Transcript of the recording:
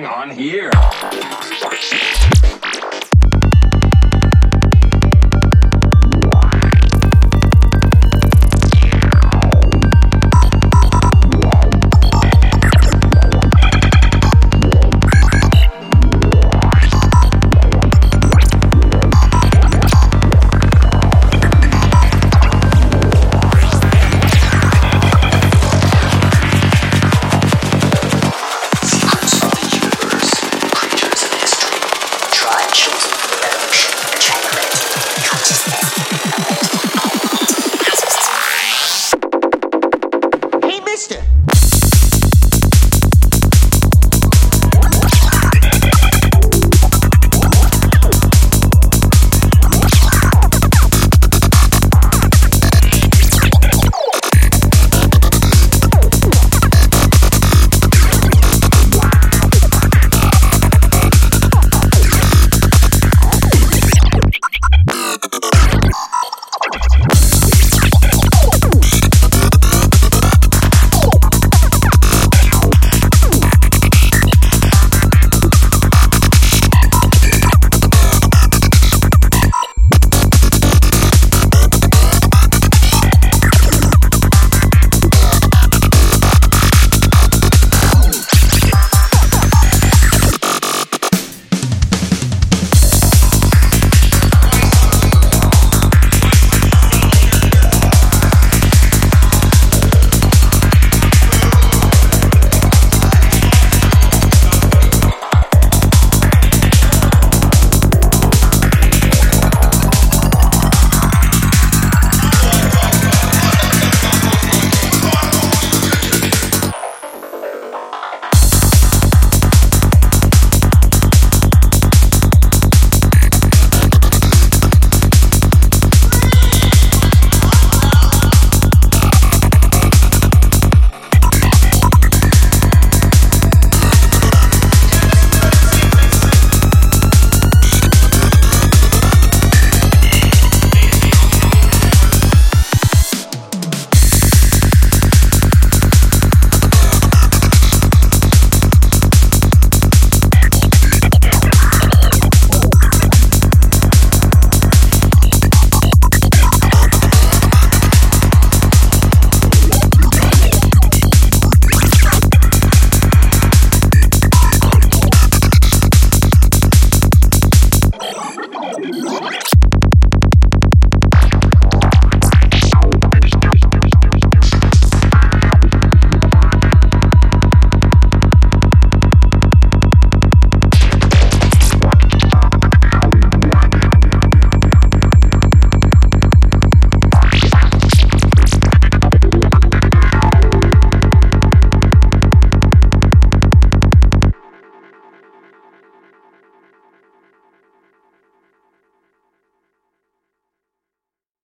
going on here? mister.